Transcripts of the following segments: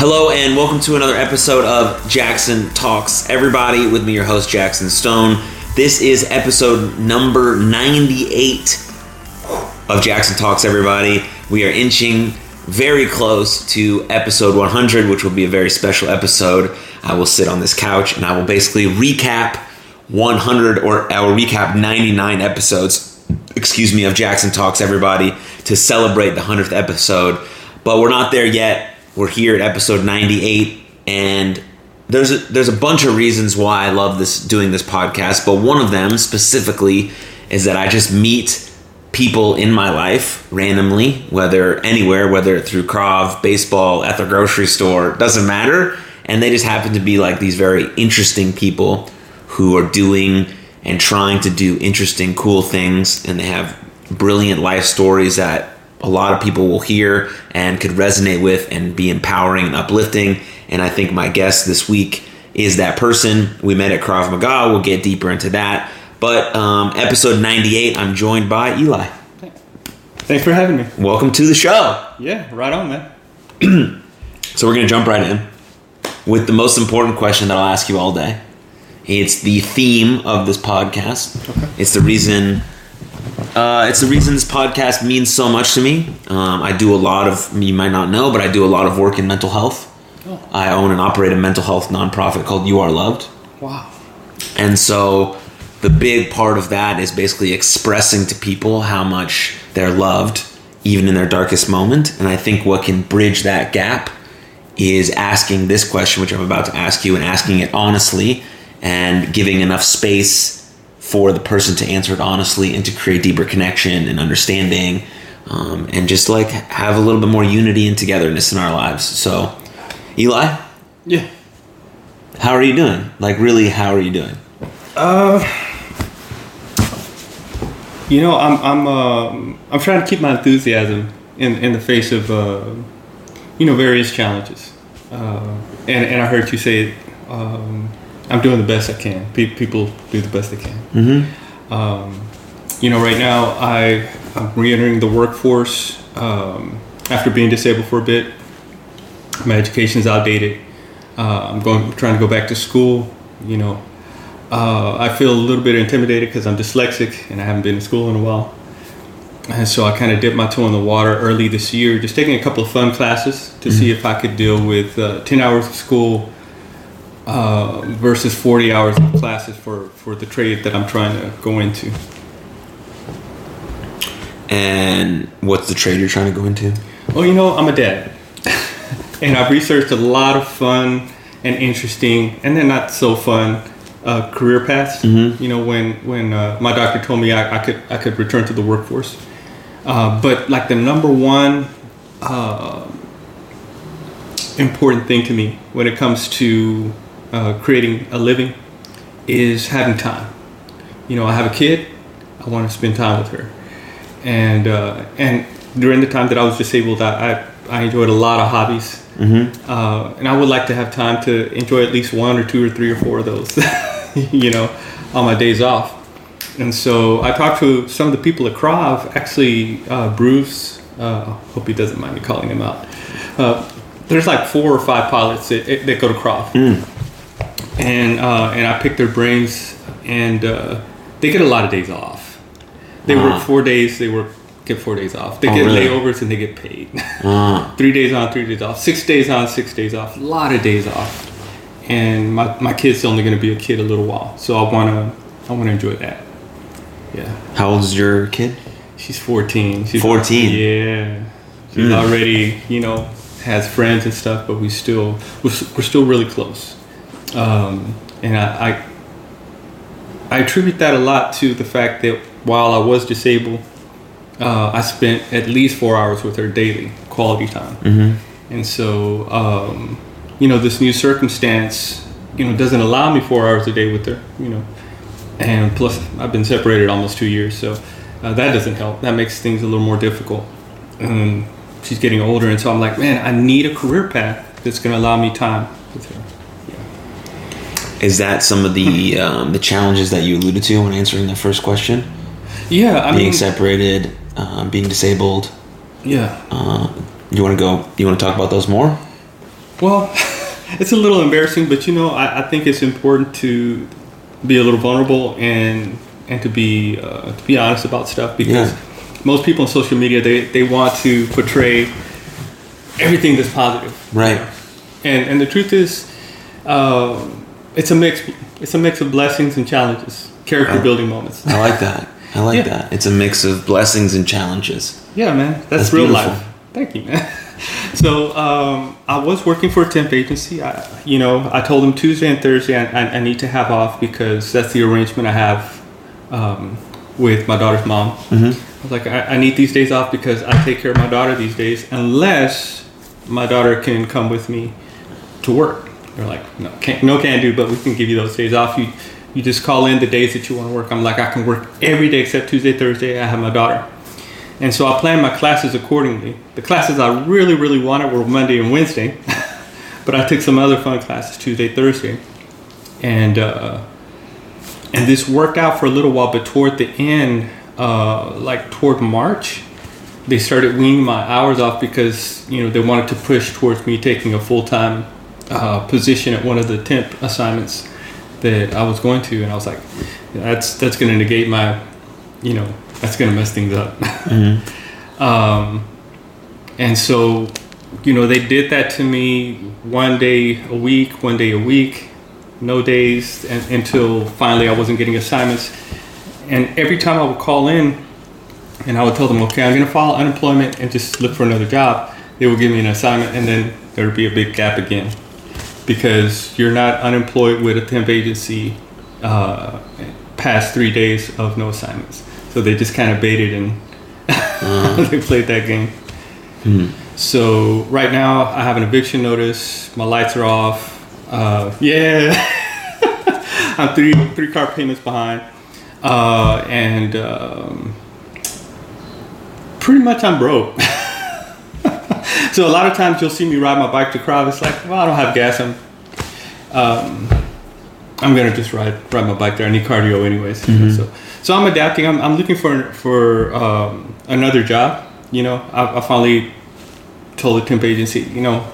Hello and welcome to another episode of Jackson Talks. Everybody, with me, your host Jackson Stone. This is episode number 98 of Jackson Talks. Everybody, we are inching very close to episode 100, which will be a very special episode. I will sit on this couch and I will basically recap 100 or I will recap 99 episodes. Excuse me, of Jackson Talks. Everybody, to celebrate the 100th episode, but we're not there yet we're here at episode 98, and there's a, there's a bunch of reasons why I love this doing this podcast, but one of them specifically is that I just meet people in my life randomly, whether anywhere, whether through Krav, baseball, at the grocery store, doesn't matter, and they just happen to be like these very interesting people who are doing and trying to do interesting, cool things, and they have brilliant life stories that a lot of people will hear and could resonate with and be empowering and uplifting. And I think my guest this week is that person. We met at Krav Maga. We'll get deeper into that. But um, episode 98, I'm joined by Eli. Thanks for having me. Welcome to the show. Yeah, right on, man. so we're going to jump right in with the most important question that I'll ask you all day. It's the theme of this podcast. Okay. It's the reason uh, it's the reason this podcast means so much to me. Um, I do a lot of, you might not know, but I do a lot of work in mental health. Oh. I own and operate a mental health nonprofit called You Are Loved. Wow. And so the big part of that is basically expressing to people how much they're loved, even in their darkest moment. And I think what can bridge that gap is asking this question, which I'm about to ask you, and asking it honestly and giving enough space for the person to answer it honestly and to create deeper connection and understanding um, and just like have a little bit more unity and togetherness in our lives. So, Eli? Yeah. How are you doing? Like, really, how are you doing? Uh, you know, I'm I'm uh, I'm trying to keep my enthusiasm in in the face of uh, you know various challenges. Uh, and and I heard you say um, I'm doing the best I can. Pe- people do the best they can. Mm-hmm. Um, you know, right now I I'm re-entering the workforce um, after being disabled for a bit. My education is outdated. Uh, I'm going trying to go back to school. You know, uh, I feel a little bit intimidated because I'm dyslexic and I haven't been to school in a while. And so I kind of dipped my toe in the water early this year, just taking a couple of fun classes to mm-hmm. see if I could deal with uh, 10 hours of school uh, versus 40 hours of classes for, for the trade that I'm trying to go into. And what's the trade you're trying to go into? Well, you know, I'm a dad. and I've researched a lot of fun and interesting, and then not so fun uh, career paths. Mm-hmm. You know, when when uh, my doctor told me I, I, could I could return to the workforce, uh, but like the number one uh, important thing to me when it comes to uh, creating a living is having time. You know, I have a kid. I want to spend time with her, and uh, and during the time that I was disabled, I I, I enjoyed a lot of hobbies, mm-hmm. uh, and I would like to have time to enjoy at least one or two or three or four of those. you know, on my days off. And so I talked to some of the people at Krav, actually uh, Bruce. Uh, hope he doesn't mind me calling him out. Uh, there's like four or five pilots that, that go to Krav. Mm and uh, and I pick their brains, and uh, they get a lot of days off. They uh-huh. work four days. They work get four days off. They oh, get really? layovers and they get paid. Uh-huh. three days on, three days off. Six days on, six days off. A lot of days off. And my, my kid's only going to be a kid a little while, so I want to I want to enjoy that. Yeah. How old is your kid? She's 14. She's 14. Yeah. She's mm. already, you know, has friends and stuff, but we still we're, we're still really close. Um, and I, I, I attribute that a lot to the fact that while I was disabled, uh, I spent at least four hours with her daily, quality time. Mm-hmm. And so, um, you know, this new circumstance, you know, doesn't allow me four hours a day with her, you know. And plus, I've been separated almost two years, so uh, that doesn't help. That makes things a little more difficult. And she's getting older, and so I'm like, man, I need a career path that's going to allow me time with her. Is that some of the um, the challenges that you alluded to when answering the first question? Yeah, I being mean, separated, uh, being disabled. Yeah. Uh, you want to go? You want to talk about those more? Well, it's a little embarrassing, but you know, I, I think it's important to be a little vulnerable and and to be uh, to be honest about stuff because Yeah. most people on social media they, they want to portray everything that's positive, Right. and and the truth is, uh, it's a mix. It's a mix of blessings and challenges, character building moments. I like that. I like Yeah. that. It's a mix of blessings and challenges. Yeah, man, that's, That's real beautiful. life. Thank you, man. so um, I was working for a temp agency. I, you know, I told them Tuesday and Thursday I, I, I need to have off because that's the arrangement I have um, with my daughter's mom. Mhm. I was like, I, I need these days off because I take care of my daughter these days, unless my daughter can come with me to work. They're like, no, can't, no, can do, but we can give you those days off. You, you just call in the days that you want to work. I'm like, I can work every day except Tuesday, Thursday. I have my daughter. And so I planned my classes accordingly. The classes I really, really wanted were Monday and Wednesday, but I took some other fun classes Tuesday, Thursday, and uh, and this worked out for a little while. But toward the end, uh, like toward March, they started weaning my hours off because you know they wanted to push towards me taking a full time uh, position at one of the temp assignments that I was going to, and I was like, that's that's going to negate my, you know, that's going to mess things up. um, and so, you know, they did that to me one day a week, one day a week, no days and, until finally I wasn't getting assignments. And every time I would call in and I would tell them, okay, I'm going to file unemployment and just look for another job, they would give me an assignment and then there would be a big gap again because you're not unemployed with a temp agency uh, past three days of no assignments. So they just kind of baited and they played that game. So right now I have an eviction notice. My lights are off. Uh, yeah, I'm three three car payments behind, uh, and um, pretty much I'm broke. so a lot of times you'll see me ride my bike to Krav. It's like, well, I don't have gas. I'm um, I'm gonna just ride ride my bike there. I need cardio anyways. So so I'm adapting. I'm, I'm looking for for um, another job. You know, I, I finally told the temp agency, you know,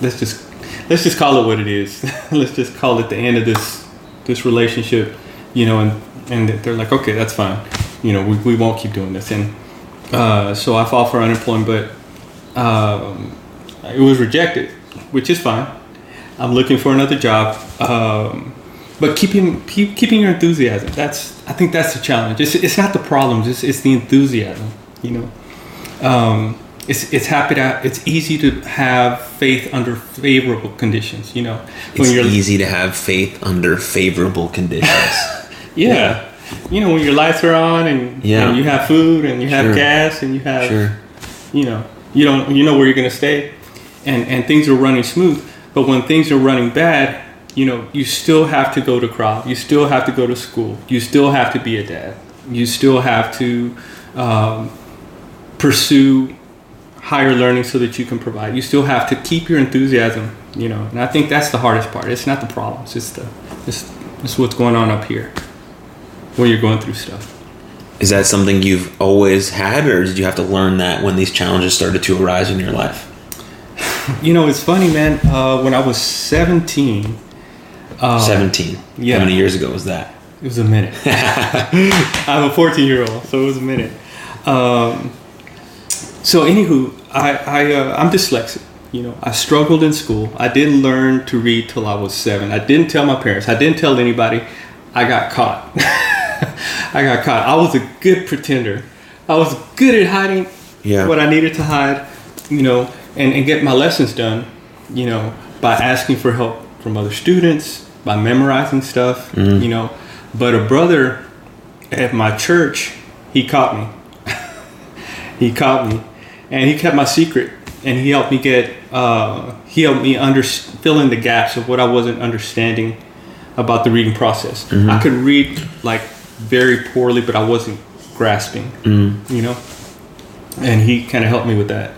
let's just let's just call it what it is. let's just call it the end of this this relationship. You know, and and they're like, okay, that's fine. You know, we, we won't keep doing this. And uh, so I filed for unemployment, but um, it was rejected, which is fine. I'm looking for another job. Um, but keeping keep, keeping your enthusiasm. That's I think that's the challenge. It's, it's not the problems. It's, it's the enthusiasm. You know, um, it's it's happy to it's easy to have faith under favorable conditions. You know, It's easy to have faith under favorable conditions. yeah. You know when your lights are on and, Yeah. and you have food and you have Sure. gas and you have sure. you know you don't you know where you're to stay. And and things are running smooth but when things are running bad you know you still have to go to Krav you still have to go to school. You still have to be a dad. You still have to um, pursue higher learning so that you can provide. You still have to keep your enthusiasm you know and i think that's the hardest part. It's not the problems. It's the it's, it's what's going on up here when you're going through stuff Is that something you've always had, or did you have to learn that when these challenges started to arise in your life? you know it's funny man uh, when i was 17 uh, 17. yeah. How many years ago was that? It was a minute. I'm a 14 year old, so it was a minute. Um, so, anywho, I, I uh, I'm dyslexic. You know, I struggled in school. I didn't learn to read till I was seven. I didn't tell my parents. I didn't tell anybody. I got caught. I got caught. I was a good pretender. I was good at hiding Yeah. what I needed to hide. You know, and, and get my lessons done. You know, by asking for help from other students, by memorizing stuff. You know, but a brother at my church, he caught me. he caught me, and he kept my secret, and he helped me get. Uh, he helped me under fill in the gaps of what I wasn't understanding about the reading process. I could read like very poorly, but I wasn't grasping. You know, and he kind of helped me with that.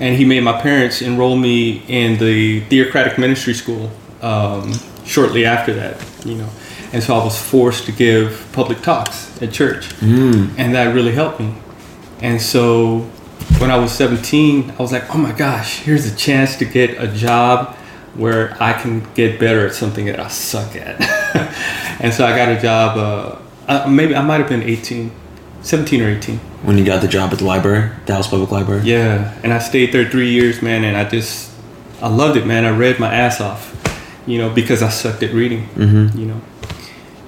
And he made my parents enroll me in the theocratic ministry school um, shortly after that, you know. And so I was forced to give public talks at church, and that really helped me. And so when I was 17, I was like, oh my gosh, here's a chance to get a job where I can get better at something that I suck at. and so I got a job. Uh, uh, maybe I might have been 18, 17 or 18. When you got the job at the library, Dallas Public Library. Yeah, and I stayed there three years, man, and I just I loved it, man. I read my ass off, you know, because I sucked at reading, Mhm. you know,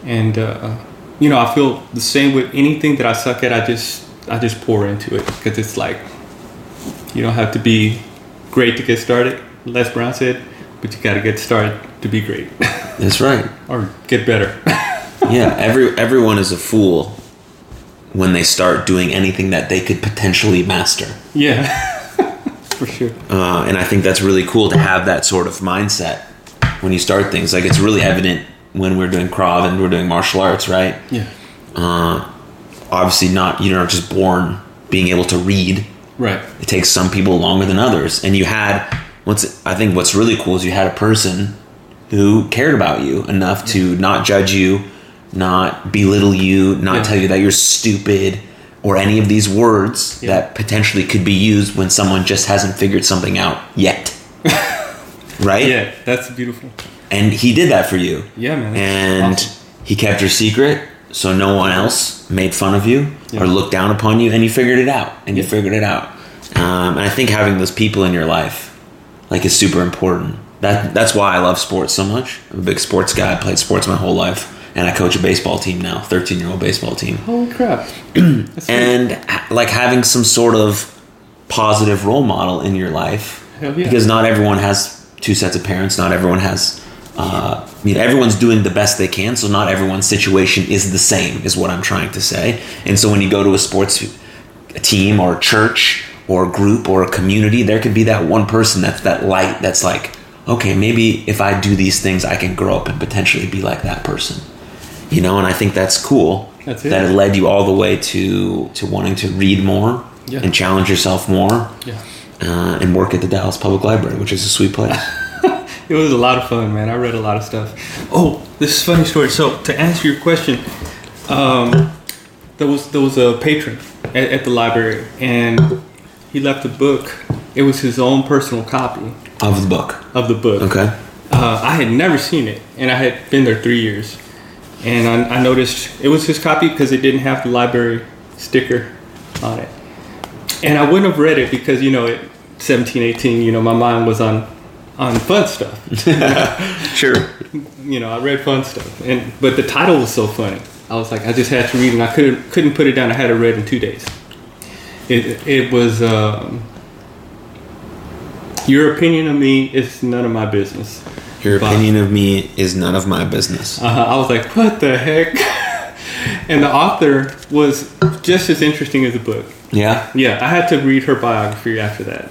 and uh, you know I feel the same with anything that I suck at. I just I just pour into it because it's like you don't have to be great to get started. Les Brown said, but you got to get started to be great That's right. or get better. Yeah, every everyone is a fool when they start doing anything that they could potentially master. yeah, for sure. Uh, and I think that's really cool to have that sort of mindset when you start things. Like it's really evident when we're doing Krav and we're doing martial arts, right? Yeah, Uh, obviously, not you're not just born being able to read. right. It takes some people longer than others. And you had what's I think what's really cool is you had a person who cared about you enough to not judge you, not belittle you, not Yeah. tell you that you're stupid or any of these words Yeah. that potentially could be used when someone just hasn't figured something out yet. right? Yeah, that's beautiful. And he did that for you. Yeah, man. And awesome. he kept your secret so no one else made fun of you Yeah. or looked down upon you and you figured it out and you figured it out. Um, and I think having those people in your life like is super important. That that's why I love sports so much. I'm a big sports guy. I played sports my whole life and I coach a baseball team now, 13-year-old baseball team. Holy crap. And like having some sort of positive role model in your life yeah. because not everyone has two sets of parents. Not everyone has. Uh, I mean, everyone's doing the best they can, so not everyone's situation is the same. Is what I'm trying to say. And so when you go to a sports team or church or group or a community, there could be that one person that's that light that's like, okay, maybe if I do these things, I can grow up and potentially be like that person. You know, and I think that's cool. That's it. That it led you all the way to to wanting to read more Yeah. and challenge yourself more yeah. uh, and work at the Dallas Public Library, which is a sweet place. It was a lot of fun, man. I read a lot of stuff. Oh, this is a funny story. So to answer your question, um, there was there was a patron at, at the library, and he left a book. It was his own personal copy of the book. of the book. Okay. Uh, I had never seen it, and I had been there three years, and I, I noticed it was his copy because it didn't have the library sticker on it, and I wouldn't have read it because you know at 17, 18, you know my mind was on on fun stuff. Sure. you know, I read fun stuff, and but the title was so funny. I was like, I just had to read, it and I couldn't couldn't put it down. I had it read in two days. It it was um, your opinion of me is none of my business. Your But- opinion of me is none of my business. Uh, I was like, what the heck? and the author was just as interesting as the book. Yeah. Yeah, I had to read her biography after that.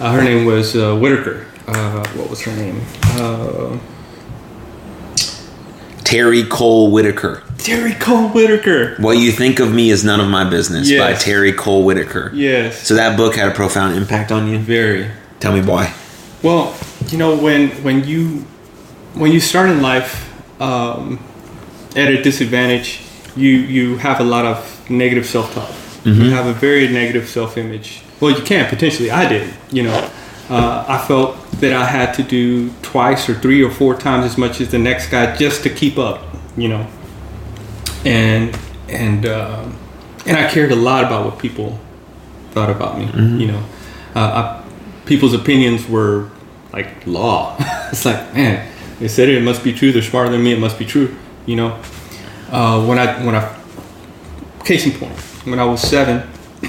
Uh, her name was uh, Whittaker. Uh, what was her name? Uh, Terry Cole Whittaker. Terry Cole Whittaker. What you think of me is none of my business by Terry Cole Whittaker. Yes. So that book had a profound impact on you. Very. Tell me why. Well, you know when when you when you start in life um, at a disadvantage, you you have a lot of negative self talk. You have a very negative self image. Well, you can potentially. I did. You know, uh, I felt that I had to do twice or three or four times as much as the next guy just to keep up. You know, and and um and I cared a lot about what people thought about me. You know, uh, I, people's opinions were like law. it's like, man, they said it, it must be true. They're smarter than me. It must be true. You know, uh, when I when I case in point, when I was seven,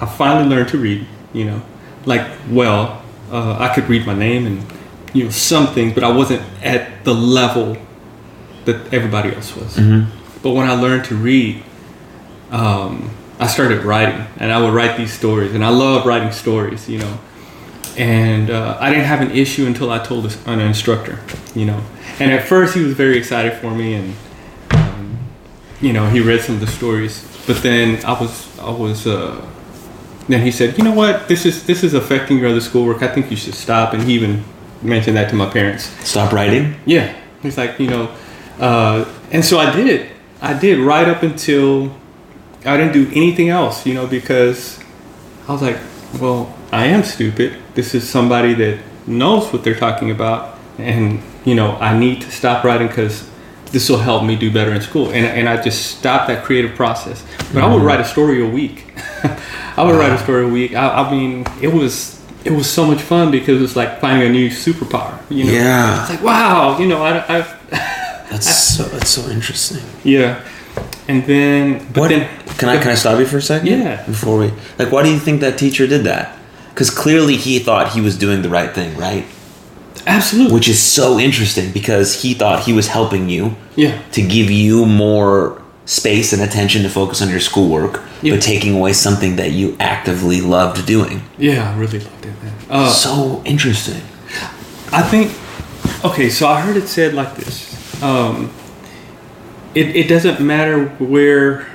I finally learned to read. You know, like well, uh, I could read my name and you know some things, but I wasn't at the level that everybody else was. But when I learned to read, um, I started writing, and I would write these stories, and I love writing stories, you know. And uh, I didn't have an issue until I told an instructor, you know. And at first, he was very excited for me, and um, you know, he read some of the stories. But then I was, I was. Uh, then he said, "You know what? This is this is affecting your other schoolwork. I think you should stop." And he even mentioned that to my parents. Stop writing. Yeah, he's like, you know, uh, and so I did. I did right up until I didn't do anything else, you know, because I was like, well, I am stupid. This is somebody that knows what they're talking about, and you know I need to stop writing because this will help me do better in school. And and I just stopped that creative process. But I would mm-hmm. write a story a week. I would write a story a week. I, I mean, it was it was so much fun because it was like finding a new superpower. You know, Yeah. it's like wow, you know, I, I That's so that's so interesting. yeah. And then, but What then, can I can I stop you for a second? Yeah. Before we like, why do you think that teacher did that? Because clearly he thought he was doing the right thing, right? absolutely, Which is so interesting because he thought he was helping you yeah, to give you more space and attention to focus on your schoolwork, Yeah. but taking away something that you actively loved doing. yeah, I really loved it, man. Uh, so interesting. I think okay, so I heard it said like this. Um, it, it doesn't matter where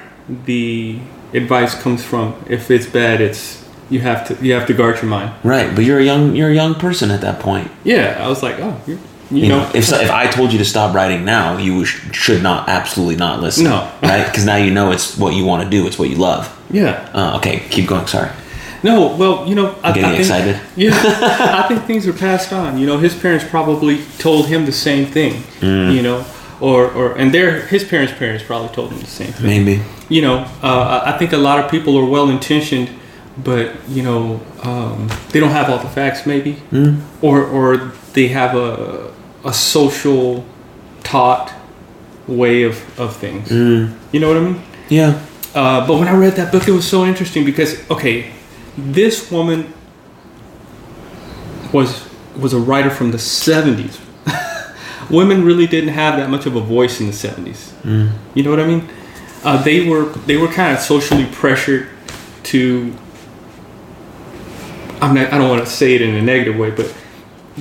the advice comes from. If it's bad, it's you have to you have to guard your mind. Right, but you're a young you're a young person at that point. Yeah, I was like, oh, you, You know, know, if if I told you to stop writing now, you sh- should not absolutely not listen. No. right? Because now you know it's what you want to do. It's what you love. yeah, Uh, okay, keep going. Sorry. no, well, you know, I, Getting I think, excited? Yeah, I think things are passed on. You know, his parents probably told him the same thing. Mm. You know, or or and their his parents' parents probably told him the same thing. Maybe. you know, uh, I I think a lot of people are well intentioned, but you know, um, they don't have all the facts, maybe, Hmm. or or they have a a social taught way of of things. Hmm. You know what I mean? Yeah. Uh, but when I read that book, it was so interesting because okay, this woman was was a writer from the '70s. Women really didn't have that much of a voice in the '70s. You know what I mean? Uh, they were they were kind of socially pressured to. I'm not, I don't want to say it in a negative way, but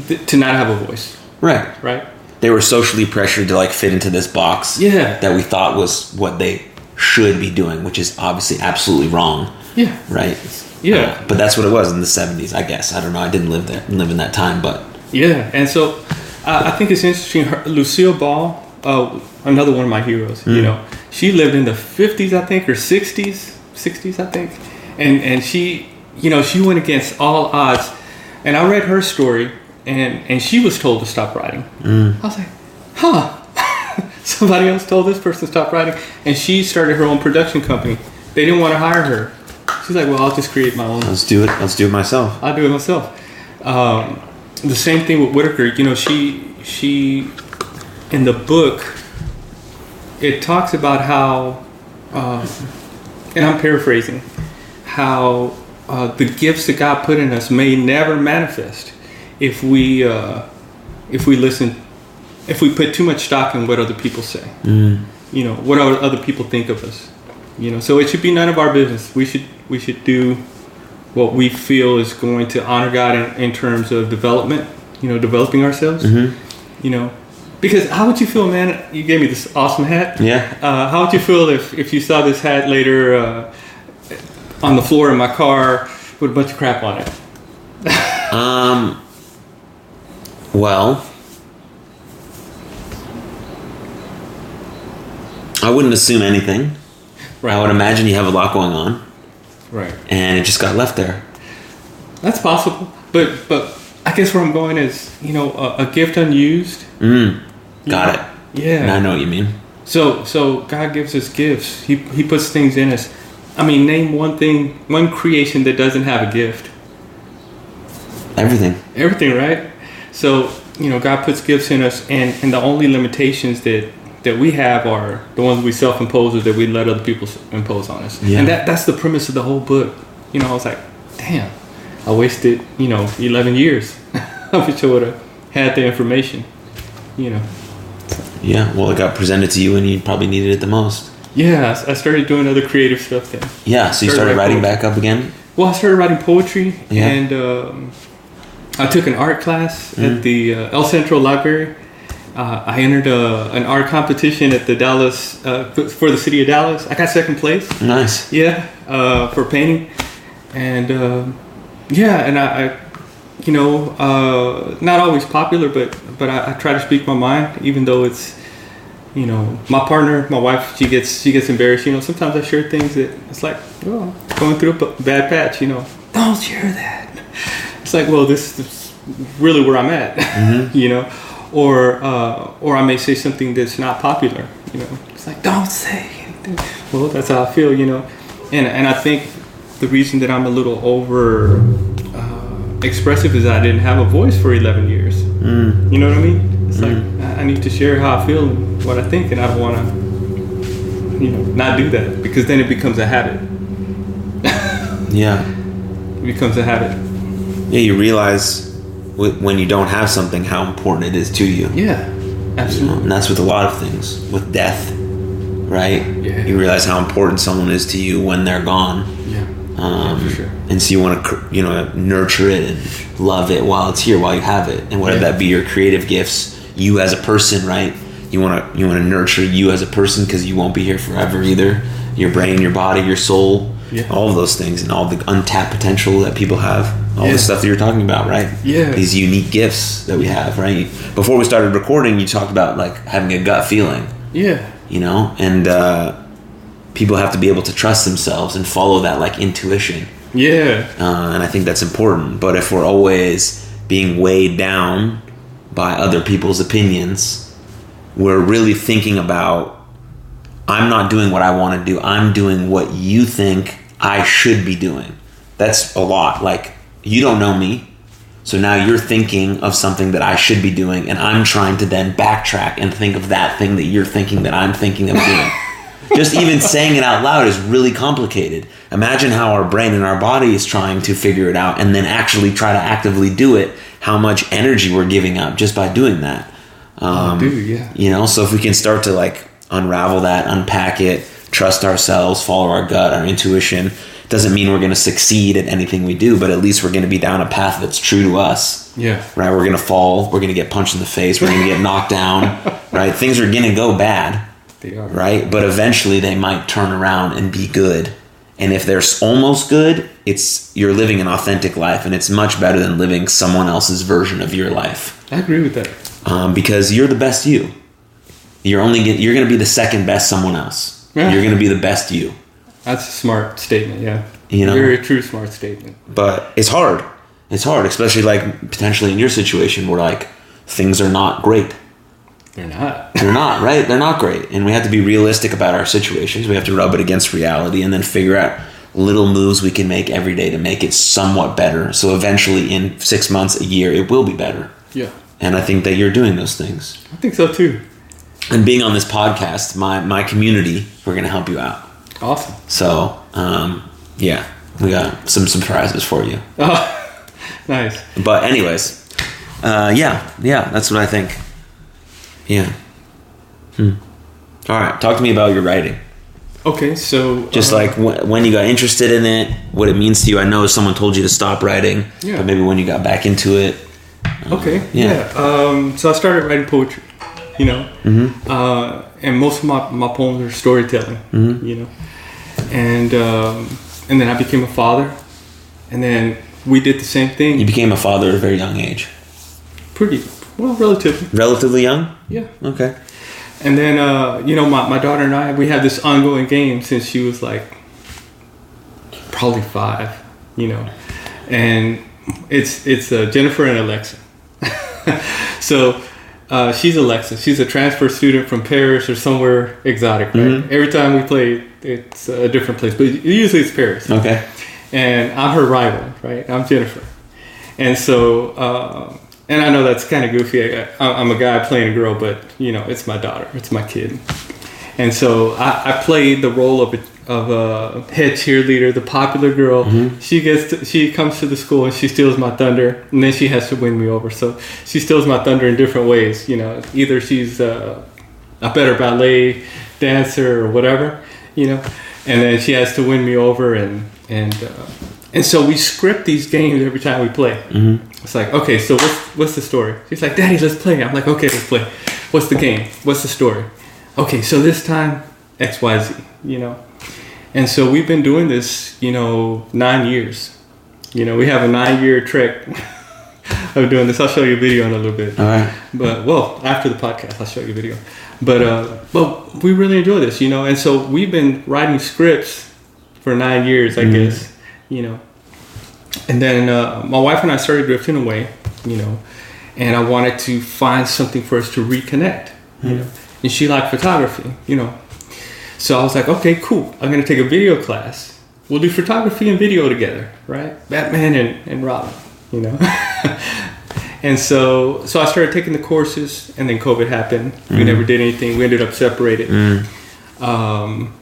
th- to not have a voice, Right. right? They were socially pressured to like fit into this box. Yeah. That we thought was what they should be doing, which is obviously absolutely wrong. Yeah. Right. Yeah. Uh, but that's what it was in the '70s, I guess. I don't know. I didn't live there, live in that time, but Yeah, and so uh, I think it's interesting. Her, Lucille Ball, uh, another one of my heroes. You know, she lived in the fifties, I think, or sixties, sixties, I think, and and she, you know, she went against all odds. And I read her story, and and she was told to stop writing. I was like, huh. Somebody else told this person to stop writing, and she started her own production company. They didn't want to hire her. She's like, well, I'll just create my own let's do it. Let's do it myself. I'll do it myself. Um, the same thing with Whittaker. You know, she she in the book it talks about how, um, and I'm paraphrasing, how uh, the gifts that God put in us may never manifest if we uh, if we listen, if we put too much stock in what other people say. You know, what other people think of us. You know, so it should be none of our business. We should we should do what we feel is going to honor God in, in terms of development, you know, developing ourselves. You know, because how would you feel, man? You gave me this awesome hat. Yeah. Uh, how would you feel if, if you saw this hat later uh, on the floor in my car with a bunch of crap on it? Um. Well, I wouldn't assume anything. Right. I would imagine you have a lot going on, Right. and it just got left there. That's possible, but but I guess where I'm going is, you know, a, a gift unused. Mm. Got it. Yeah. I know what you mean. So so God gives us gifts. He he puts things in us. I mean, name one thing, one creation that doesn't have a gift. Everything. Everything, right? So you know, God puts gifts in us, and and the only limitations that that we have are the ones we self-impose or that we let other people impose on us. Yeah. And that that's the premise of the whole book. You know, I was like, damn, I wasted you know 11 years. I wish I would have had the information. You know. Yeah. Well, it got presented to you, and you probably needed it the most. Yeah, I started doing other creative stuff then. Yeah. So you Started started writing back up again. Well, I started writing poetry, Yeah. and um, I took an art class Mm. at the uh, El Centro Library. Uh, I entered a, an art competition at the Dallas uh, for the city of Dallas. I got second place. Nice. Yeah, uh, for painting, and um, yeah, and I, I you know, uh, not always popular, but but I, I try to speak my mind, even though it's, you know, my partner, my wife, she gets she gets embarrassed. You know, sometimes I share things that it's like, well, going through a bad patch. You know, don't share that. It's like, well, this is really where I'm at. you know, or uh, or I may say something that's not popular. You know, it's like don't say anything. Well, that's how I feel. You know, and and I think the reason that I'm a little over uh, expressive is I didn't have a voice for 11 years. Mm. You know what I mean? It's like I need to share how I feel and what I think, and I don't want to, you know, not do that because then it becomes a habit. Yeah. It becomes a habit. Yeah, you realize wh- when you don't have something how important it is to you. Yeah, You know, absolutely. and that's with a lot of things. With death, right? Yeah. You realize how important someone is to you when they're gone. Yeah, Um, for sure. And so you want to, you know, nurture it and love it while it's here, while you have it, and whether Yeah. that be your creative gifts, you as a person, right? You want to, you want to nurture you as a person because you won't be here forever either. Your brain, your body, your soul, Yeah. all of those things, and all the untapped potential that people have, all Yeah. the stuff that you're talking about, right? Yeah. These unique gifts that we have, right? Before we started recording, you talked about like having a gut feeling Yeah, you know and uh, people have to be able to trust themselves and follow that like intuition yeah, uh, and i think that's important but if we're always being weighed down by other people's opinions. We're really thinking about i'm not doing what i want to do. I'm doing what you think i should be doing. That's a lot. Like you don't know me. So now you're thinking of something that I should be doing, and I'm trying to then backtrack and think of that thing that you're thinking that I'm thinking of doing. Just even saying it out loud is really complicated. Imagine how our brain and our body is trying to figure it out and then actually try to actively do it, how much energy we're giving up just by doing that. Um, dude, yeah. You know, so if we can start to like unravel that, unpack it, trust ourselves, follow our gut, our intuition, doesn't mean we're going to succeed at anything we do, but at least we're going to be down a path that's true to us. yeah, Right? We're going to fall. We're going to get punched in the face. We're going to get knocked down. Right? Things are going to go bad. they are. Right? But eventually they might turn around and be good. And if they're almost good, it's you're living an authentic life, and it's much better than living someone else's version of your life I agree with that. um, because you're the best you. You're only get, you're going to be the second best someone else. Yeah. You're going to be the best you. That's a smart statement. Yeah, You know? very true, smart statement. But it's hard. It's hard, especially like potentially in your situation where like things are not great. They're not. They're not right. They're not great, and we have to be realistic about our situations. We have to rub it against reality, and then figure out little moves we can make every day to make it somewhat better. So eventually, in six months, a year, it will be better. Yeah, And I think that you're doing those things. I think so too. and being on this podcast, my my community, we're gonna help you out. Awesome. So, um, yeah, we got some surprises for you. Oh, nice. But anyways, uh, yeah, yeah, that's what I think. Yeah. Hmm. All right, talk to me about your writing. Okay, so Just uh, like wh- when you got interested in it, what it means to you. I know someone told you to stop writing, Yeah. but maybe when you got back into it. Okay. Yeah. Yeah. Um, so I started writing poetry, you know, Mm-hmm. uh, and most of my, my poems are storytelling, Mm-hmm. you know, and um, and then I became a father, and then we did the same thing. You became a father at a very young age. Pretty well, relatively, Relatively young. yeah. Okay. And then uh, you know, my, my daughter and I, we had this ongoing game since she was like probably five, you know, and it's it's uh, Jennifer and Alexa. so uh, she's Alexa. She's a transfer student from Paris or somewhere exotic, right? Every time we play, it's a different place, but usually it's Paris. Okay. And I'm her rival, right? I'm Jennifer. And so, uh, and I know that's kind of goofy. I, I'm a guy playing a girl, but you know, it's my daughter, it's my kid. And so I, I played the role of a, of a head cheerleader, the popular girl. She gets to, she comes to the school and she steals my thunder, and then she has to win me over. So she steals my thunder in different ways. You know, either she's uh, a better ballet dancer or whatever, you know, and then she has to win me over, and and uh, and so we script these games every time we play. Mm-hmm. It's like, okay, so what's what's the story? She's like, Daddy, let's play. I'm like, okay, let's play. What's the game? What's the story? Okay, so this time X Y Z, you know, and so we've been doing this, you know, nine years. You know, we have a nine year trek of doing this. I'll show you a video in a little bit. All right. But well, after the podcast, I'll show you a video. But uh, but we really enjoy this, you know. And so we've been writing scripts for nine years, I guess, you know. And then uh, my wife and I started drifting away, you know. and I wanted to find something for us to reconnect. You know, and she liked photography. You know, so I was like, okay, cool. I'm gonna take a video class. We'll do photography and video together, right? Batman and, and Robin. You know. and so so I started taking the courses, and then COVID happened. We never did anything. We ended up separated. Um,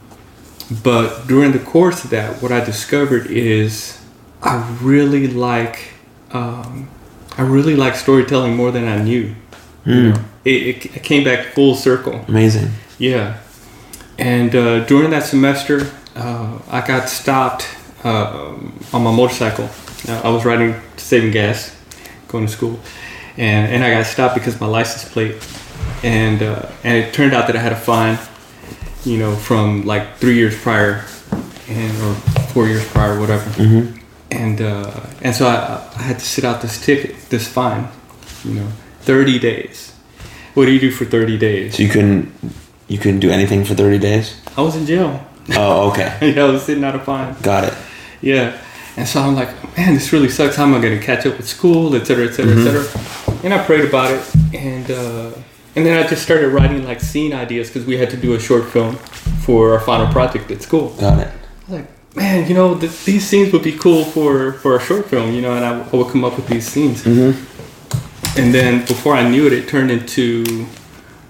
but during the course of that, what I discovered is I really like um, I really like storytelling more than I knew. Know, it, it, it came back full circle. Amazing. Yeah, and uh, during that semester, uh, I got stopped uh, on my motorcycle. Uh, I was riding saving gas, going to school, and and I got stopped because my license plate, and uh, and it turned out that I had a fine, you know, from like three years prior, and or four years prior, whatever. Mm-hmm. And uh, and so I, I had to sit out this ticket, this fine, you know, thirty days. What do you do for thirty days? So you couldn't you couldn't do anything for 30 days? I was in jail. Oh, okay. yeah, I was sitting out a fine. Got it. Yeah. And so I'm like, man, this really sucks. How am I going to catch up with school, et cetera, et cetera, et cetera? And I prayed about it. And, uh, and then I just started writing like scene ideas because we had to do a short film for our final project at school. Got it. I was like, man, you know, th- these scenes would be cool for, for a short film, you know, and I, I would come up with these scenes. Mm-hmm. And then before I knew it, it turned into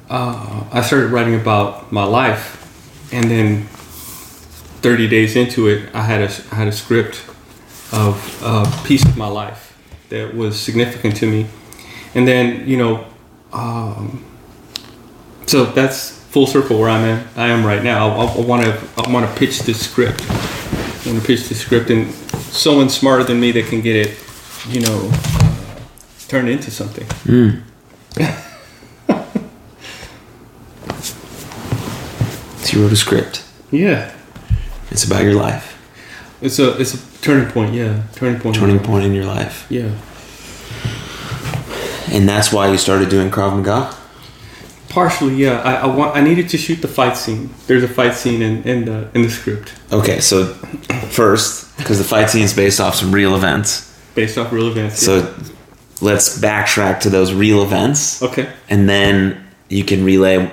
uh, I started writing about my life, and then 30 days into it, I had a I had a script of a piece of my life that was significant to me, and then you know, um, so that's full circle where I'm at. I am right now. I want to I want to pitch this script. I want to pitch the script, and someone smarter than me that can get it, you know, uh, turned into something. Mm. So you wrote a script. Yeah, It's about your life. it's a it's a turning point. Yeah, turning point. Turning point in your life. Yeah, And that's why you started doing Krav Maga? Partially. Yeah, I, I want I needed to shoot the fight scene. There's a fight scene in in the in the script Okay, so first, because the fight scene is based off some real events. based off real events. yeah. So let's backtrack to those real events. okay, And then you can relay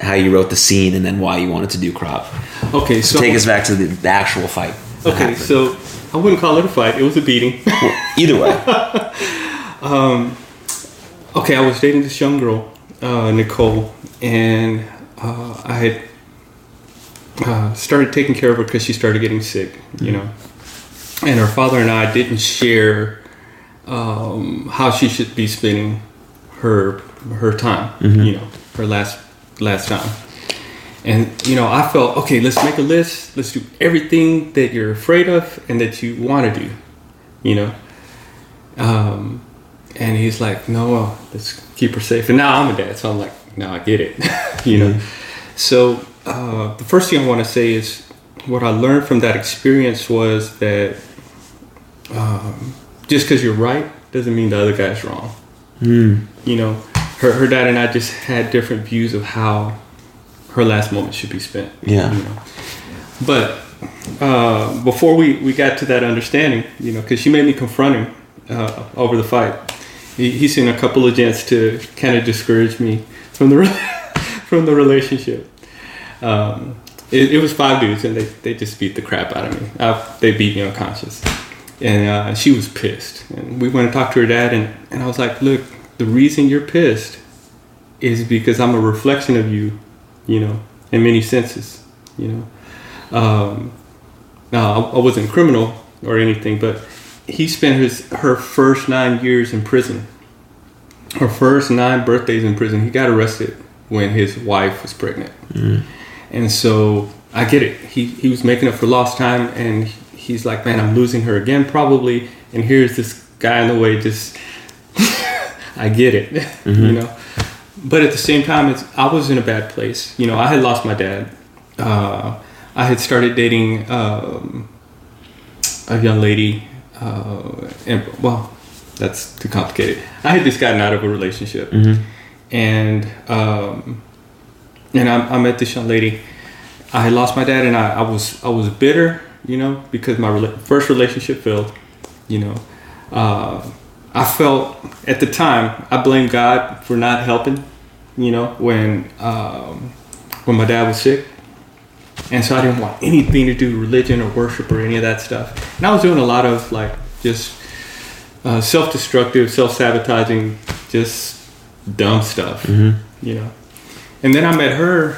how you wrote the scene and then why you wanted to do Krav. okay. So Take us back to the, the actual fight. okay, so I wouldn't call it a fight. It was a beating. Either way. Um, okay, I was dating this young girl, uh, Nicole, and uh, I had uh, started taking care of her because she started getting sick, you know. And her father and I didn't share um, how she should be spending her her time, you know, her last last time. And you know, I felt okay. Let's make a list. Let's do everything that you're afraid of and that you want to do. You know, um, and he's like, no, let's keep her safe. And now I'm a dad, so I'm like, no, I get it. you know. So uh, the first thing I want to say is what I learned from that experience was that um, just because you're right doesn't mean the other guy's wrong. You know, her, her dad and I just had different views of how her last moment should be spent. Yeah. You know? But uh, before we, we got to that understanding, you know, because she made me confront him uh, over the fight. He, he's seen a couple of gents to kind of discourage me from the from the relationship. Um, it, it was five dudes, and they, they just beat the crap out of me. Uh, they beat me unconscious, and uh, she was pissed. And we went and talked to her dad, and, and I was like, "Look, the reason you're pissed is because I'm a reflection of you, you know, in many senses, you know." Um, now, I, I wasn't criminal or anything, but he spent his her first nine years in prison. Her first nine birthdays in prison. He got arrested when his wife was pregnant, and so I get it. He he was making up for lost time, and he's like, "Man, I'm losing her again, probably." And here's this guy in the way. Just I get it, you know. But at the same time, it's I was in a bad place. You know, I had lost my dad. Uh, I had started dating um, a young lady, uh, and well, that's too complicated. I had just gotten out of a relationship, and um, and I, I met this young lady. I had lost my dad, and I, I was I was bitter, you know, because my rela- first relationship failed, you know. Uh, I felt at the time I blamed God for not helping. You know, when um, when my dad was sick, and so I didn't want anything to do with religion or worship or any of that stuff. And I was doing a lot of like just uh, self-destructive, self-sabotaging, just dumb stuff. You know. And then I met her,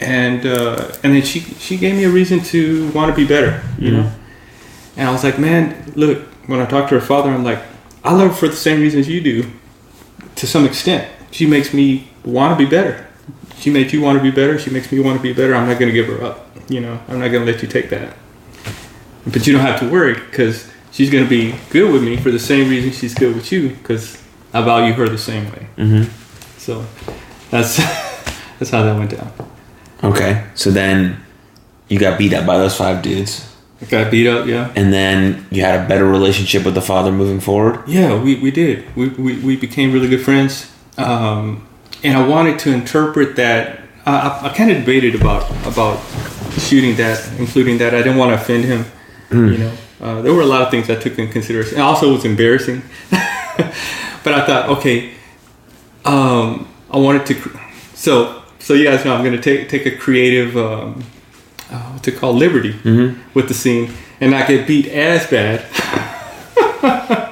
and uh, and then she she gave me a reason to want to be better. You know. And I was like, man, look. When I talked to her father, I'm like, I love her for the same reasons you do, to some extent. She makes me want to be better. She makes you want to be better. She makes me want to be better. I'm not going to give her up. You know, I'm not going to let you take that. But you don't have to worry because she's going to be good with me for the same reason she's good with you because I value her the same way. Mm-hmm. So that's that's how that went down. Okay. So then you got beat up by those five dudes, I got beat up, yeah. and then you had a better relationship with the father moving forward. Yeah, we, we did. We, we, we became really good friends. Um, and I wanted to interpret that. I, I, I kind of debated about about shooting that, including that. I didn't want to offend him. You know, uh, there were a lot of things I took in consideration. And also, it was embarrassing. but I thought, okay, um, I wanted to. cr- So, so you guys know, I'm going to take take a creative, um, uh, what's it called, liberty with the scene, and not get beat as bad.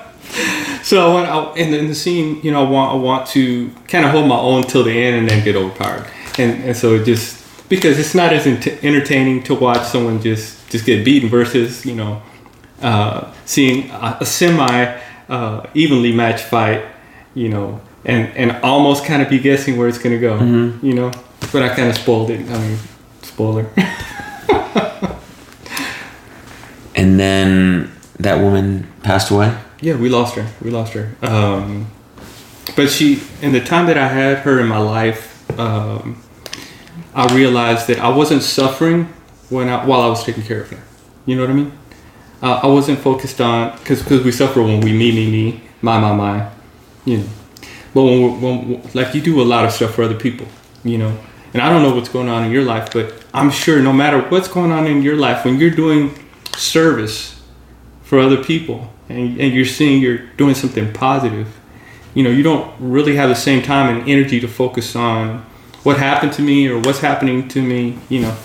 So I in, the, in the scene, you know, I want, I want to kind of hold my own till the end and then get overpowered. And, and so it just because it's not as ent- entertaining to watch someone just just get beaten versus you know uh, seeing a, a semi uh, evenly matched fight, you know, and and almost kind of be guessing where it's gonna go, you know. But I kind of spoiled it. I mean, spoiler. And then that woman passed away. Yeah, we lost her. We lost her. Um, but she, in the time that I had her in my life, um, I realized that I wasn't suffering when I, while I was taking care of her. You know what I mean? Uh, I wasn't focused on because because we suffer when we me me me my my my, you know. But when, when like you do a lot of stuff for other people, you know. And I don't know what's going on in your life, but I'm sure no matter what's going on in your life, when you're doing service for other people and, and you're seeing you're doing something positive you know you don't really have the same time and energy to focus on what happened to me or what's happening to me you know.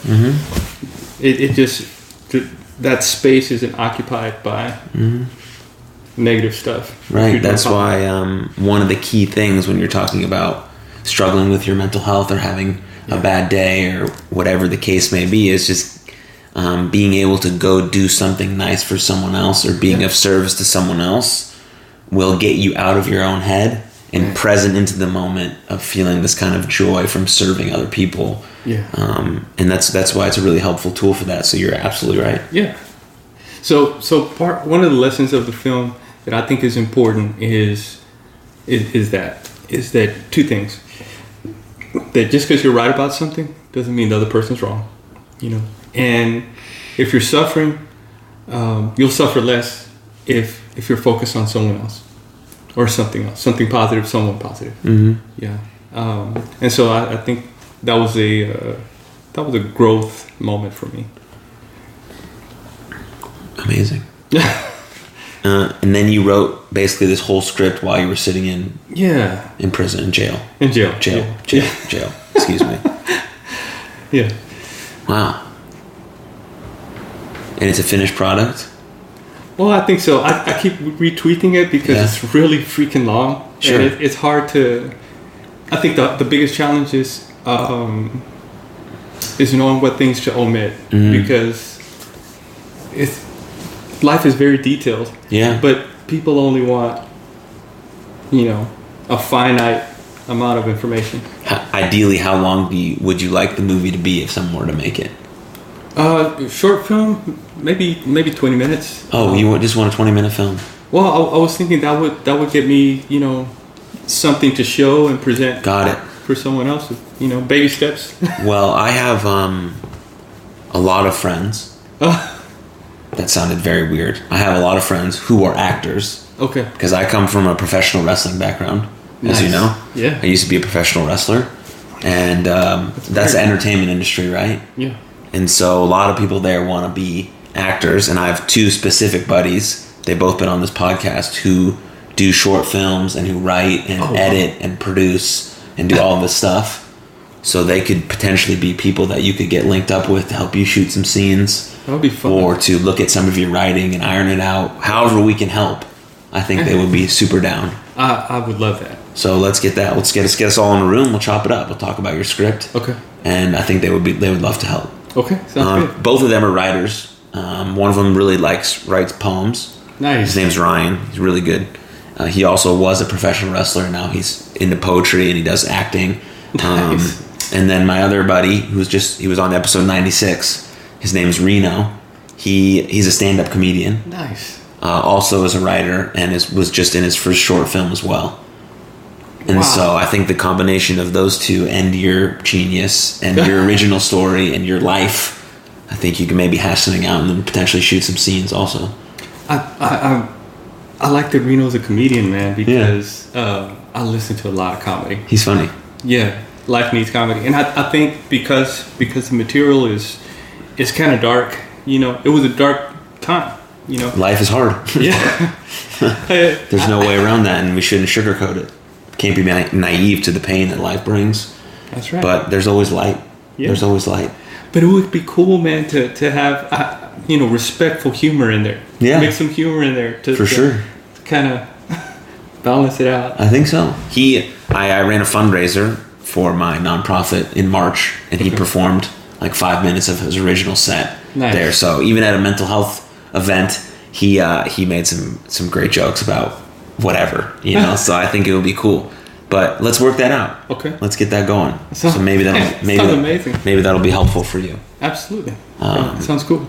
It, it just th- that space isn't occupied by negative stuff. Right. That's why um, one of the key things when you're talking about struggling with your mental health or having a bad day or whatever the case may be is just um, being able to go do something nice for someone else or being of service to someone else will get you out of your own head and present into the moment of feeling this kind of joy from serving other people. Yeah. Um, and that's that's why it's a really helpful tool for that. So you're absolutely right. Yeah. So so part one of the lessons of the film that I think is important is is, is that is that two things. That just because you're right about something doesn't mean the other person's wrong. You know. And if you're suffering, um, you'll suffer less if if you're focused on someone else or something else, something positive, someone positive. Mm-hmm. Yeah. Um, and so I, I think that was a uh, that was a growth moment for me. Amazing. Uh, and then you wrote basically this whole script while you were sitting in Yeah. in prison, in jail, In jail. jail, Yeah. jail, jail. Excuse me. Yeah. Wow. And it's a finished product. Well, I think so. I, I keep retweeting it because Yeah. it's really freaking long. Sure. And it, it's hard to. I think the, the biggest challenge is um, is knowing what things to omit Mhm. because it's life is very detailed, Yeah. but people only want you know a finite amount of information. Ideally, how long do you, would you like the movie to be if someone were to make it? Uh, short film, maybe maybe twenty minutes. Oh, you want- just want a twenty-minute film? Well, I, I was thinking that would that would get me, you know, something to show and present Got it. for someone else. You know, baby steps. Well, I have um, a lot of friends. oh, That sounded very weird. I have a lot of friends who are actors okay. because I come from a professional wrestling background, as you know. Yeah. I used to be a professional wrestler, and um, that's the entertainment industry, right? Yeah. And so a lot of people there want to be actors, and I have two specific buddies. They've both been on this podcast who do short films and who write and Oh, wow. edit and produce and do all this stuff. So they could potentially be people that you could get linked up with to help you shoot some scenes That would be fun. or to look at some of your writing and iron it out. However, we can help. I think they would be super down. I, I would love that. So let's get that. Let's get us get us all in a room. We'll chop it up. We'll talk about your script. Okay. And I think they would be they would love to help. Okay. Sounds Um, good. both of them are writers. Um, one of them really likes writes poems. Nice. His name's Ryan. He's really good. Uh, he also was a professional wrestler. And now he's into poetry and he does acting. Um, Nice. and then my other buddy, who's just he was on episode ninety six. His name's Reno. He he's a stand up comedian. Nice. Uh, also is a writer and is, was just in his first short film as well. And Wow. so I think the combination of those two and your genius and your original story and your life, I think you can maybe hash something out and then potentially shoot some scenes also. I I I, I like that Reno's a comedian, man, because uh, I listen to a lot of comedy. He's funny. Yeah, life needs comedy, and I, I think because because the material is is kind of dark. You know, it was a dark time. You know. Life is hard. Yeah. There's no way around that, and we shouldn't sugarcoat it. Can't be na- naive to the pain that life brings. That's right. But there's always light. Yeah. There's always light. But it would be cool, man, to, to have uh, you know respectful humor in there. Yeah. Make some humor in there to For to, sure. kind of balance it out. I think so. He, I, I ran a fundraiser for my nonprofit in March, and he performed like five minutes of his original set Nice. there. So even at a mental health event, he uh, he made some some great jokes about whatever, you know. so I think it would be cool. But let's work that out. Okay. Let's get that going. Sounds- so maybe that'll maybe that- amazing. maybe that'll be helpful for you. Absolutely. Um, sounds cool.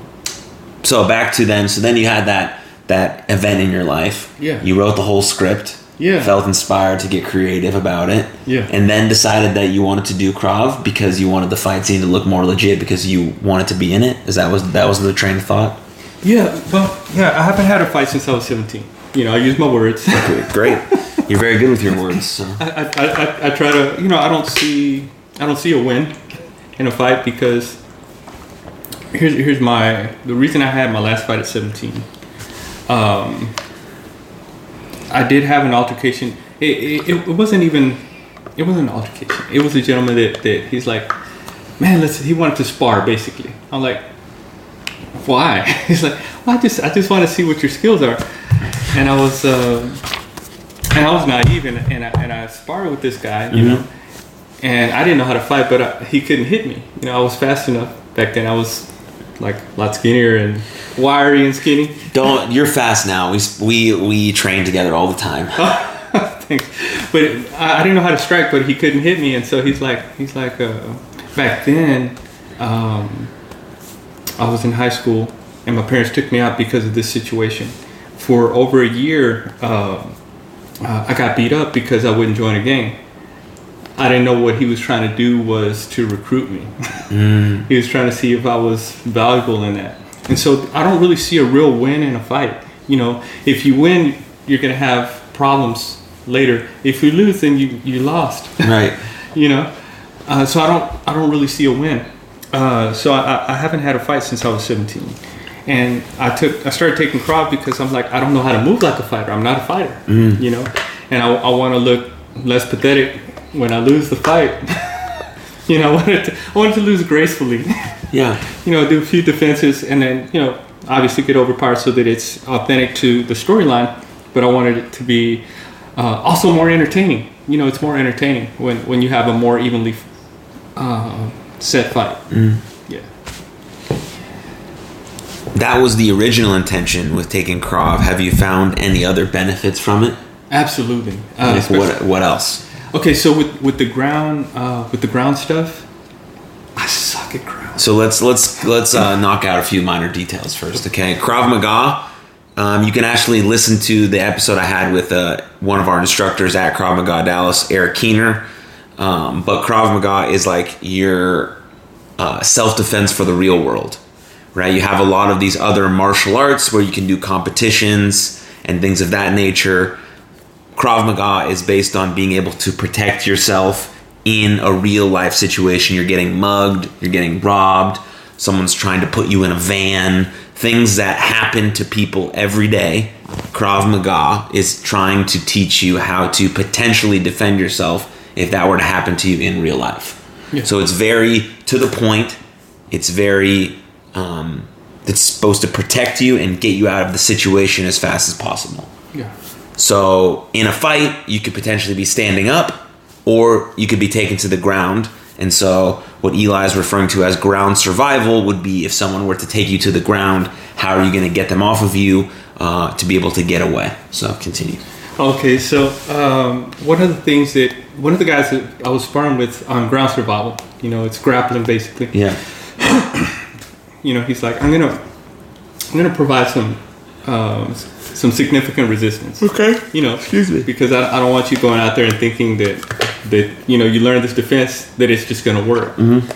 So back to then. So then you had that that event in your life. Yeah. You wrote the whole script. Yeah. Felt inspired to get creative about it. Yeah. And then decided that you wanted to do Krav because you wanted the fight scene to look more legit because you wanted to be in it. Is that was that was the train of thought? Yeah. Well, yeah. I haven't had a fight since I was 17. You know, I use my words. Great. You're very good with your words. So. I, I, I, I try to, you know, I don't see, I don't see a win in a fight because here's here's my the reason I had my last fight at 17. Um, I did have an altercation. It, it, it wasn't even, it wasn't an altercation. It was a gentleman that, that he's like, man, let's. He wanted to spar basically. I'm like, why? He's like, well, I just I just want to see what your skills are. And I was. Uh, and I was naive, and, and, I, and I sparred with this guy, you know, and I didn't know how to fight, but I, he couldn't hit me. You know, I was fast enough back then. I was like a lot skinnier and wiry and skinny. Don't. You're fast now. We we we train together all the time. Thanks. But I, I didn't know how to strike, but he couldn't hit me, and so he's like, he's like, uh, back then, um, I was in high school, and my parents took me out because of this situation. For over a year, uh, uh, I got beat up because I wouldn't join a gang. I didn't know what he was trying to do was to recruit me. he was trying to see if I was valuable in that. And so I don't really see a real win in a fight. You know, if you win, you're going to have problems later. If you lose, then you, you lost. right. you know, uh, so I don't I don't really see a win. Uh, so I, I haven't had a fight since I was 17, and I took I started taking Krav because I'm like I don't know how to move like a fighter. I'm not a fighter, you know, and I, I want to look less pathetic when I lose the fight. you know, I wanted to, I wanted to lose gracefully. Yeah. you know, do a few defenses, and then you know, obviously get overpowered so that it's authentic to the storyline. But I wanted it to be uh, also more entertaining. You know, it's more entertaining when when you have a more evenly uh, set fight. Yeah. That was the original intention with taking Krav. Have you found any other benefits from it? Absolutely. Uh, Like what what else? Okay, so with with the ground uh, with the ground stuff, I suck at ground. So let's let's let's uh, knock out a few minor details first, okay? Krav Maga. Um, you can actually listen to the episode I had with uh, one of our instructors at Krav Maga Dallas, Eric Keener. Um, but Krav Maga is like your uh, self defense for the real world, right? You have a lot of these other martial arts where you can do competitions and things of that nature. Krav Maga is based on being able to protect yourself in a real life situation. You're getting mugged, you're getting robbed, someone's trying to put you in a van, things that happen to people every day. Krav Maga is trying to teach you how to potentially defend yourself if that were to happen to you in real life. Yeah. So it's very to the point. It's very um, it's supposed to protect you and get you out of the situation as fast as possible. Yeah. So in a fight, you could potentially be standing up, or you could be taken to the ground. And so what Eli is referring to as ground survival would be if someone were to take you to the ground, how are you going to get them off of you uh, to be able to get away? So continue. Okay, so um, one of the things that one of the guys that I was sparring with on ground survival, you know, it's grappling basically. Yeah. You know, he's like, I'm gonna, I'm gonna provide some, um, some significant resistance. Okay. You know, Excuse me. because I, I don't want you going out there and thinking that that you know you learn this defense that it's just gonna work. Mm-hmm.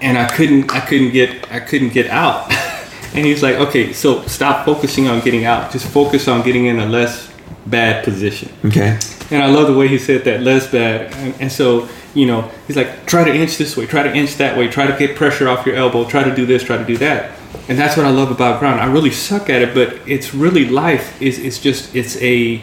And I couldn't, I couldn't get, I couldn't get out. and he's like, okay, so stop focusing on getting out. Just focus on getting in a less bad position. Okay. And I love the way he said that, less bad. And, and so, you know, he's like, try to inch this way, try to inch that way, try to get pressure off your elbow, try to do this, try to do that. And that's what I love about ground. I really suck at it, but it's really life. Is it's just it's a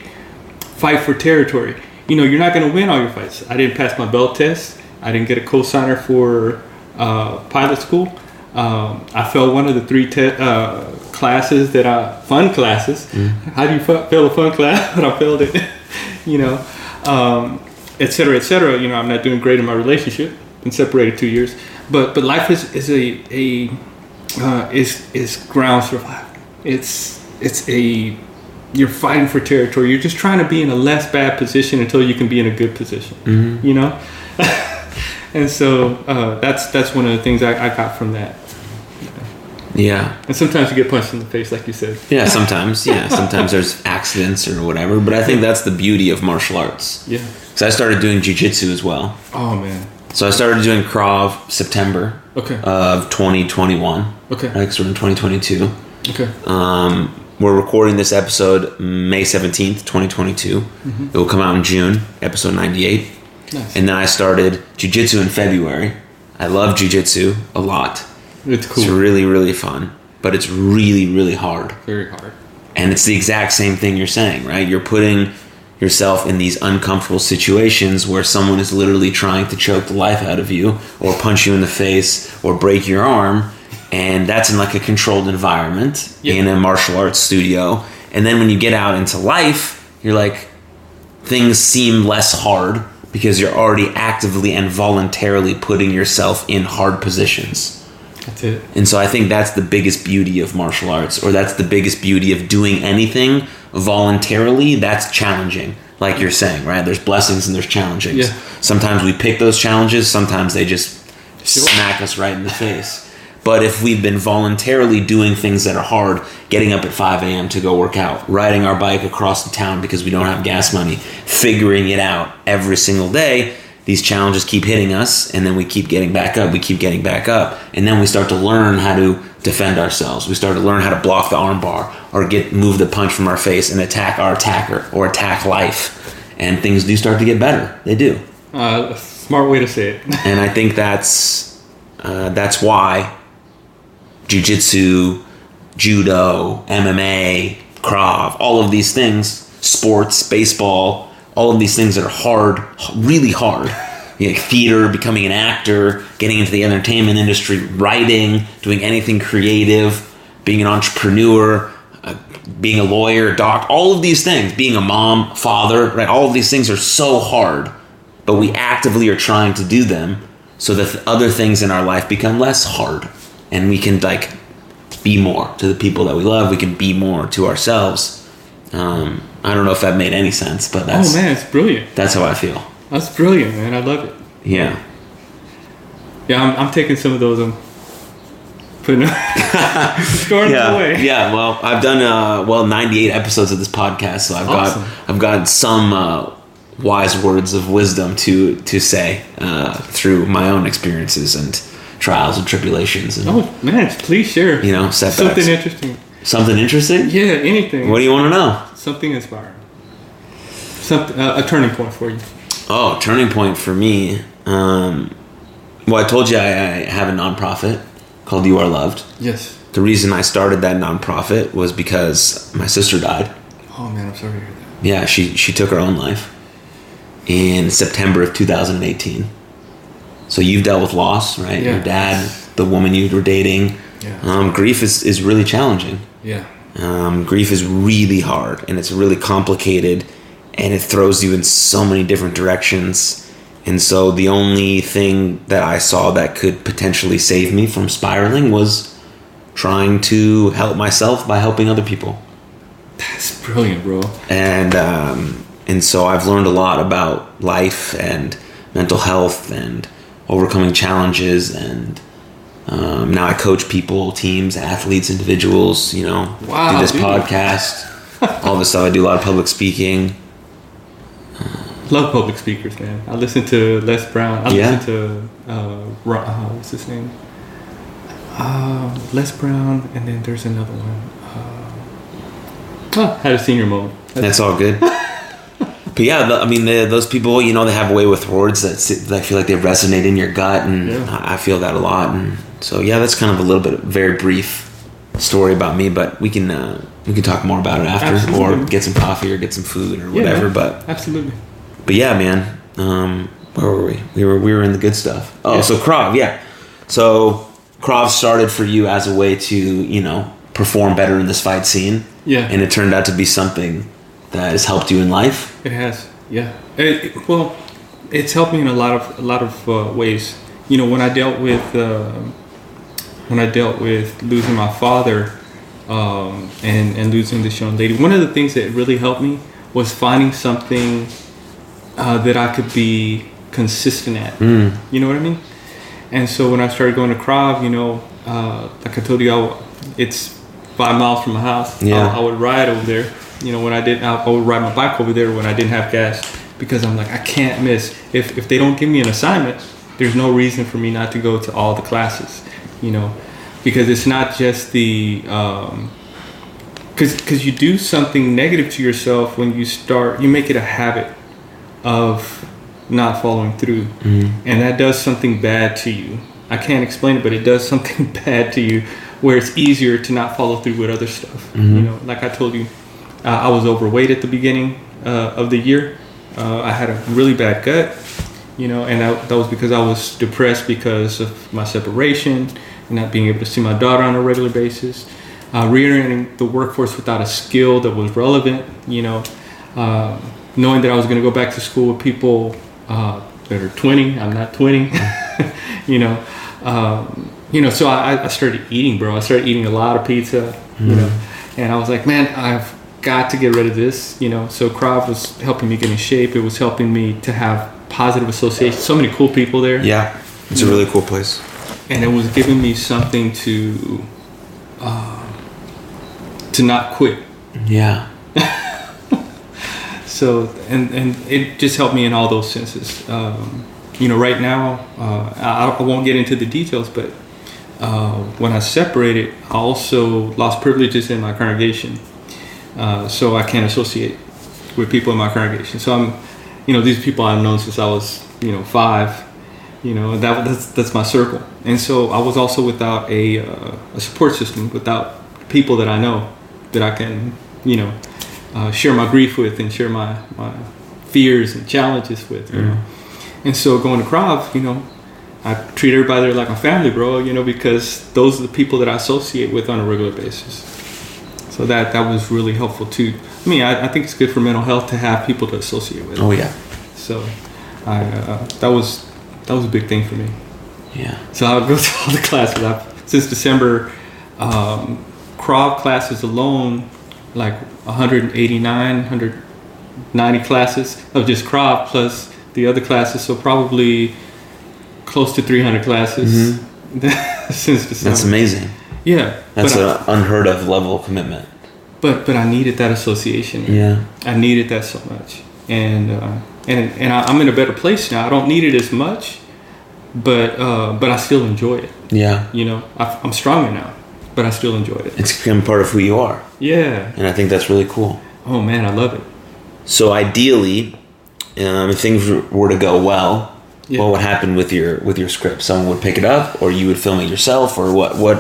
fight for territory. You know, you're not going to win all your fights. I didn't pass my belt test. I didn't get a co-signer for uh, pilot school. Um, I failed one of the three te- uh, classes that I fun classes. How do you fa- fail a fun class? but I failed it. you know, um, et cetera, et cetera. You know, I'm not doing great in my relationship. Been separated two years, but but life is is a a uh, is is ground survival. It's it's a you're fighting for territory. You're just trying to be in a less bad position until you can be in a good position. You know, and so uh, that's that's one of the things I, I got from that. Yeah. And sometimes you get punched in the face, like you said. Yeah, sometimes. Yeah, sometimes there's accidents or whatever, but I think that's the beauty of martial arts. Yeah. So I started doing jujitsu as well. Oh man. So I started doing Krav September Okay. of 2021. Okay. Right, 'cause we're in 2022. Okay. Um, we're recording this episode May 17th, 2022. It will come out in June, episode 98. Nice. And then I started jujitsu in February. I love jujitsu a lot. It's It's really, really fun, but it's really, really hard. Very hard. And it's the exact same thing you're saying, right? You're putting yourself in these uncomfortable situations where someone is literally trying to choke the life out of you or punch you in the face or break your arm. And that's in like a controlled environment Yeah. in a martial arts studio. And then when you get out into life, you're like, things seem less hard because you're already actively and voluntarily putting yourself in hard positions. That's it. And so I think that's the biggest beauty of martial arts, or that's the biggest beauty of doing anything voluntarily. That's challenging, like you're saying, right? There's blessings and there's challenges. Yeah. Sometimes we pick those challenges, sometimes they just Sure. smack us right in the face. But if we've been voluntarily doing things that are hard, getting up at 5 a.m. to go work out, riding our bike across the town because we don't have gas money, figuring it out every single day, these challenges keep hitting us, and then we keep getting back up, we keep getting back up, and then we start to learn how to defend ourselves. We start to learn how to block the armbar or get move the punch from our face and attack our attacker or attack life. And things do start to get better. They do Uh, a smart way to say it. and I think that's uh, that's why jujitsu, judo, MMA, Krav, all of these things, sports, baseball, all of these things that are hard, really hard. You know, theater, becoming an actor, getting into the entertainment industry, writing, doing anything creative, being an entrepreneur, uh, being a lawyer, doc, all of these things, being a mom, father, right? All of these things are so hard but we actively are trying to do them so that the other things in our life become less hard and we can like be more to the people that we love we can be more to ourselves um, i don't know if that made any sense but that's oh man, it's brilliant. that's how i feel That's brilliant, man. I love it. yeah Yeah, I'm, I'm taking some of those and putting them, storing them yeah away. yeah well i've done uh, well 98 episodes of this podcast so i've Awesome. got i've got some uh, wise words of wisdom to to say uh, through my own experiences and trials and tribulations and Oh man, please share. you know setbacks something interesting. Something interesting Yeah, anything. What do you want to know? Something inspiring. Something uh, a turning point for you. Oh, turning point for me. Um, well, I told you I, I have a nonprofit called You Are Loved. Yes. The reason I started that nonprofit was because my sister died. Oh man, I'm sorry to hear that. Yeah, she she took her own life in September of 2018. So you've dealt with loss, right? Yeah. Your dad, the woman you were dating. Yeah. Um, grief is, is really challenging. Yeah. Um, grief is really hard and it's really complicated and it throws you in so many different directions. And so the only thing that I saw that could potentially save me from spiraling was trying to help myself by helping other people. That's brilliant, bro. And um, and so I've learned a lot about life and mental health and overcoming challenges and um, now I coach people, teams, athletes, individuals. You know, Wow, do this dude. podcast, all this stuff. I do a lot of public speaking. Love public speakers, man. I listen to Les Brown. I Yeah. listen to uh, Ro- uh, what's his name? Uh, Les Brown, and then there's another one. Uh, oh, had a senior moment. That's all good. but yeah, the, I mean, the, those people, you know, they have a way with words that sit, that I feel like they resonate in your gut, and Yeah. I I feel that a lot. And so yeah, that's kind of a little bit, very brief story about me. But we can uh, we can talk more about it after, or get some coffee, or get some food, or whatever. man. But absolutely. But yeah, man. Um, where were we? We were we were in the good stuff. Oh, Yeah. so Krav, yeah. So Krav started for you as a way to you know perform better in this fight scene. Yeah. And it turned out to be something that has helped you in life. It has, yeah. It, it- well, it's helped me in a lot of a lot of uh, ways. You know, when I dealt with uh, when I dealt with losing my father um, and and losing this young lady, one of the things that really helped me was finding something uh, that I could be consistent at. You know what I mean? And so when I started going to Krav, you know, uh, like I told you, I it's five miles from my house. Yeah. I, I would ride over there. You know, when I didn't, I, I would ride my bike over there when I didn't have gas because I'm like, I can't miss. If if they don't give me an assignment, there's no reason for me not to go to all the classes. You know, because it's not just the um, because because you do something negative to yourself when you start you make it a habit of not following through. And that does something bad to you. I can't explain it but it does something bad to you where it's easier to not follow through with other stuff you know. Like i told you uh, i was overweight at the beginning uh, of the year. Uh, i had a really bad gut you know and that, that was because i was depressed because of my separation not being able to see my daughter on a regular basis. Uh, re-entering the workforce without a skill that was relevant you know uh, knowing that i was going to go back to school with people uh, that are 20 i'm not 20 you know um, you know so I, I started eating bro. I started eating a lot of pizza you know and i was like man i've got to get rid of this you know. So krav was helping me get in shape. It was helping me to have positive associations. So many cool people there. Yeah. It's a really cool place. And it was giving me something to uh, to not quit. Yeah. so and and it just helped me in all those senses. Um, you know right now uh, I, I won't get into the details but uh, when i separated i also lost privileges in my congregation. Uh, so i can't associate with people in my congregation. So i'm you know these people i've known since i was you know five you know that that's, that's my circle. And so i was also without a, uh, a support system without people that i know that i can you know uh, share my grief with and share my, my fears and challenges with you know. And so going to Krav, you know i treat everybody there like a family bro you know because those are the people that i associate with on a regular basis. So that that was really helpful too. I mean i, I think it's good for mental health to have people to associate with. Oh yeah. so I, uh, that was that was a big thing for me. Yeah. So I would go to all the classes. I've, since December, um, Krav classes alone, like 189, 190 classes of just Krav plus the other classes. So probably close to 300 classes since December. That's amazing. Yeah, That's but, an unheard of level of commitment. But but I needed that association. Yeah. I needed that so much, and uh, and and I, I'm in a better place now. I don't need it as much, but uh, but I still enjoy it. Yeah. You know, I, I'm stronger now, but I still enjoyed it. It's become part of who you are. Yeah. And I think that's really cool. Oh man, I love it. So ideally, um, if things were to go well, Yeah. what would happen with your with your script? Someone would pick it up, or you would film it yourself, or what? What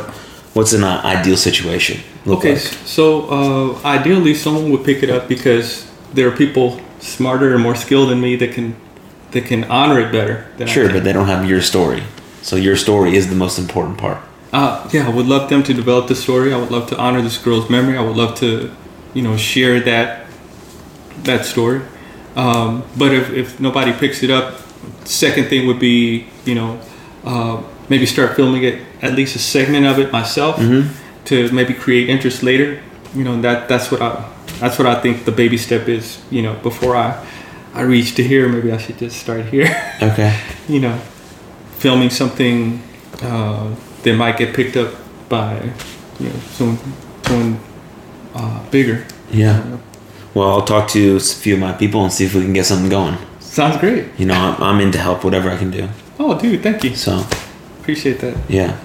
What's an uh, ideal situation look Okay, like? so uh, ideally, someone would pick it up because there are people smarter and more skilled than me that can that can honor it better. Than I Sure, but they don't have your story. So your story is the most important part. Uh, yeah, I would love them to develop the story. I would love to honor this girl's memory. I would love to, you know, share that that story. Um, but if, if nobody picks it up, second thing would be, you know, uh, maybe start filming it at least a segment of it myself to maybe create interest later. You know, that that's what I that's what I think the baby step is. You know, before I I reach to here, maybe I should just start here. Okay. you know, filming something uh, that might get picked up by, you know, someone, someone uh, bigger. Yeah. Well, I'll talk to a few of my people and see if we can get something going. Sounds great. You know, I'm, I'm in to help whatever I can do. Oh, dude, thank you. So, Appreciate that. yeah.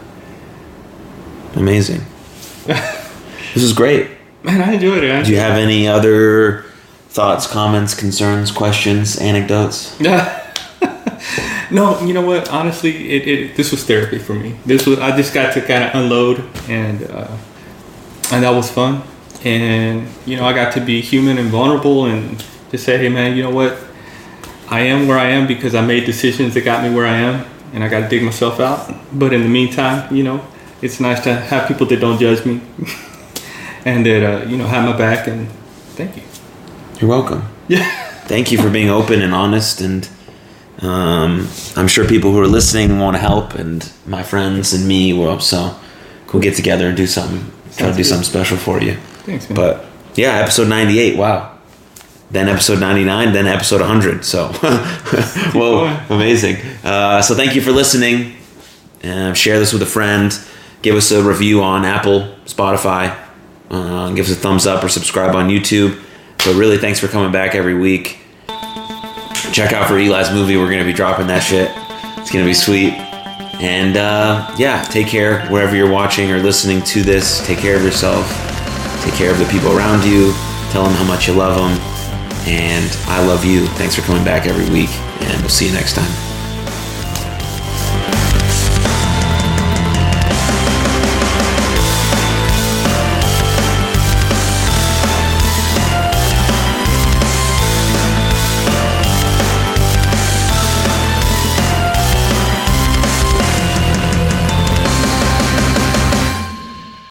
Amazing. this is great. Man, I enjoyed it. I Do you have any other thoughts, comments, concerns, questions, anecdotes? no, you know what? Honestly, it, it this was therapy for me. This was I just got to kind of unload, and uh, and that was fun. And you know, I got to be human and vulnerable, and just say, hey, man, you know what? I am where I am because I made decisions that got me where I am, and I got to dig myself out. But in the meantime, you know, it's nice to have people that don't judge me, and that uh, you know have my back. And thank you. You're welcome. Yeah. Thank you for being open and honest. And um, I'm sure people who are listening want to help, and my friends and me will. So we'll get together and do something. Try to do good. something special for you. Thanks, man. But yeah, episode 98. Wow. Then episode 99, then episode 100. So, whoa, amazing. Uh, so, thank you for listening. Uh, share this with a friend. Give us a review on Apple, Spotify. Uh, give us a thumbs up or subscribe on YouTube. But really, thanks for coming back every week. Check out for Eli's movie. We're going to be dropping that shit. It's going to be sweet. And uh, yeah, take care wherever you're watching or listening to this. Take care of yourself. Take care of the people around you. Tell them how much you love them. And I love you. Thanks for coming back every week. And we'll see you next time.